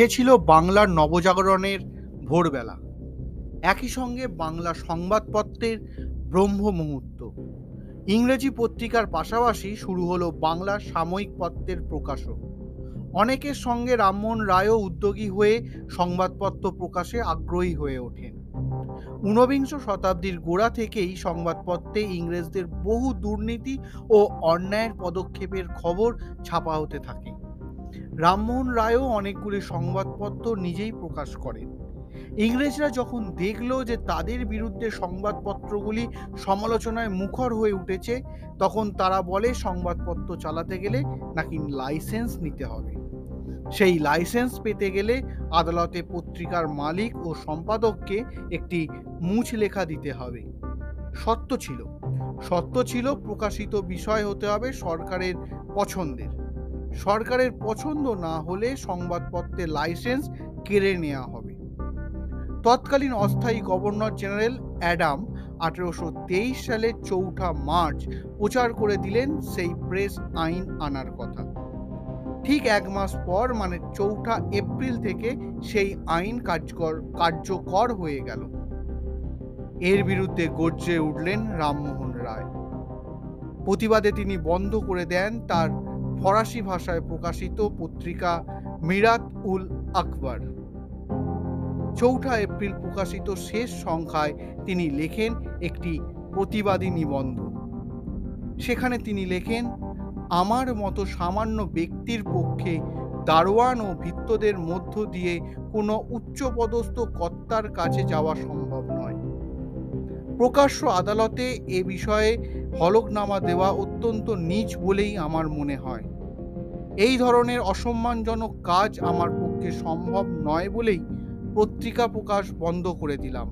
সে ছিল বাংলার নবজাগরণের ভোরবেলা। একই সঙ্গে বাংলা সংবাদপত্রের ব্রহ্ম মুহূর্ত। ইংরেজি পত্রিকার পাশাপাশি শুরু হলো বাংলা সাময়িক পত্রের প্রকাশও অনেকের সঙ্গে রামমোহন রায়ও উদ্যোগী হয়ে সংবাদপত্র প্রকাশে আগ্রহী হয়ে ওঠেন। ঊনবিংশ শতাব্দীর গোড়া থেকেই সংবাদপত্রে ইংরেজদের বহু দুর্নীতি ও অন্যায়ের পদক্ষেপের খবর ছাপা হতে থাকে। রামমোহন রায়ও অনেকগুলি সংবাদপত্র নিজেই প্রকাশ করেন। ইংরেজরা যখন দেখল যে তাদের বিরুদ্ধে সংবাদপত্রগুলি সমালোচনায় মুখর হয়ে উঠেছে, তখন তারা বলে সংবাদপত্র চালাতে গেলে নাকি লাইসেন্স নিতে হবে। সেই লাইসেন্স পেতে গেলে আদালতে পত্রিকার মালিক ও সম্পাদককে একটি মুছ লেখা দিতে হবে। সত্য ছিল। সত্য ছিল প্রকাশিত বিষয় হতে হবে সরকারের পছন্দের। সরকারের পছন্দ না হলে সংবাদপত্রের লাইসেন্স কেড়ে নেওয়া হবে। তৎকালীন অস্থায়ী গভর্নর জেনারেল অ্যাডাম আঠেরোশো তেইশ সালের চৌঠা মার্চ প্রচার করে দিলেন সেই প্রেস আইন আনার কথা। ঠিক এক মাস পর মানে চৌঠা এপ্রিল থেকে সেই আইন কার্যকর কার্যকর হয়ে গেল। এর বিরুদ্ধে গর্জে উঠলেন রামমোহন রায়। প্রতিবাদে তিনি বন্ধ করে দেন তার ফরাসি ভাষায় প্রকাশিত পত্রিকা মিরাত উল আকবর। চৌঠা এপ্রিল প্রকাশিত শেষ সংখ্যায় তিনি লেখেন একটি প্রতিবাদী নিবন্ধ। সেখানে তিনি লেখেন, আমার মতো সামান্য ব্যক্তির পক্ষে দারোয়ান ও ভিত্তদের মধ্য দিয়ে কোনো উচ্চপদস্থ কর্তার কাছে যাওয়া সম্ভব নয়। প্রকাশ্য আদালতে এ বিষয়ে হলকনামা দেওয়া অত্যন্ত নিচ বলেই আমার মনে হয়। এই ধরনের অসম্মানজনক কাজ আমার পক্ষে সম্ভব নয় বলেই পত্রিকা প্রকাশ বন্ধ করে দিলাম।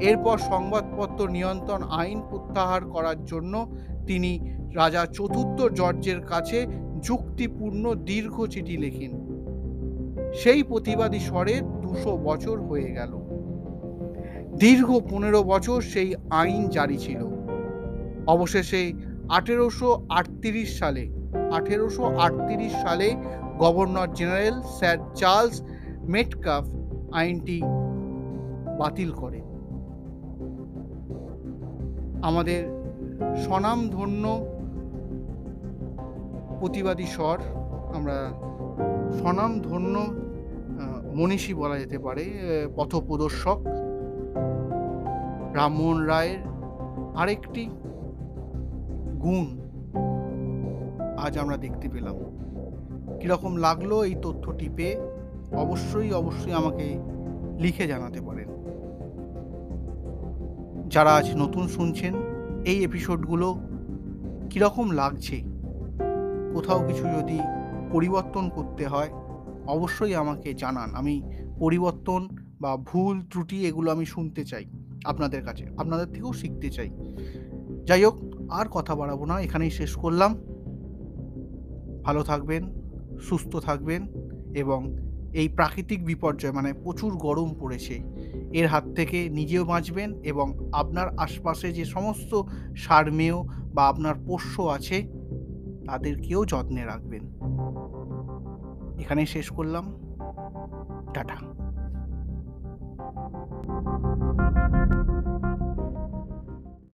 এরপর সংবাদপত্র নিয়ন্ত্রণ আইন প্রত্যাহার করার জন্য তিনি রাজা চতুর্থ জর্জের কাছে যুক্তিপূর্ণ দীর্ঘ চিঠি লেখেন। সেই প্রতিবাদী স্বরে দুশো বছর হয়ে গেল। দীর্ঘ পনেরো বছর সেই আইন জারি ছিল। অবশেষে আঠেরোশো আটত্রিশ সালে, আঠেরোশো আটত্রিশ সালে governor general sir Charles Metcalfe আইনটি বাতিল করে। আমাদের স্বনামধন্য প্রতিবাদী স্বর আমরা স্বনামধন্য মনীষী বলা যেতে পারে পথপ্রদর্শক রামমোহন রায়ের আরেকটি গুণ আজ আমরা দেখতে পেলাম। কীরকম লাগল এই তথ্যটি পেয়ে অবশ্যই অবশ্যই আমাকে লিখে জানাতে পারেন। যারা আজ নতুন শুনছেন, এই এপিসোডগুলো কীরকম লাগছে, কোথাও কিছু যদি পরিবর্তন করতে হয়, অবশ্যই আমাকে জানান। আমি পরিবর্তন বা ভুল ত্রুটি এগুলো আমি শুনতে চাই। আপনাদের কাছে, আপনাদের থেকেও শিখতে চাই। যাই হোক, আর কথা বাড়াবো না, এখানেই শেষ করলাম। ভালো থাকবেন, সুস্থ থাকবেন এবং এই প্রাকৃতিক বিপর্যয় মানে প্রচুর গরম পড়েছে, এর হাত থেকে নিজেও বাঁচবেন এবং আপনার আশপাশে যে সমস্ত সারমেয় বা আপনার পোষ্য আছে, তাদেরকেও যত্নে রাখবেন। এখানে শেষ করলাম। টাটা। Thank you.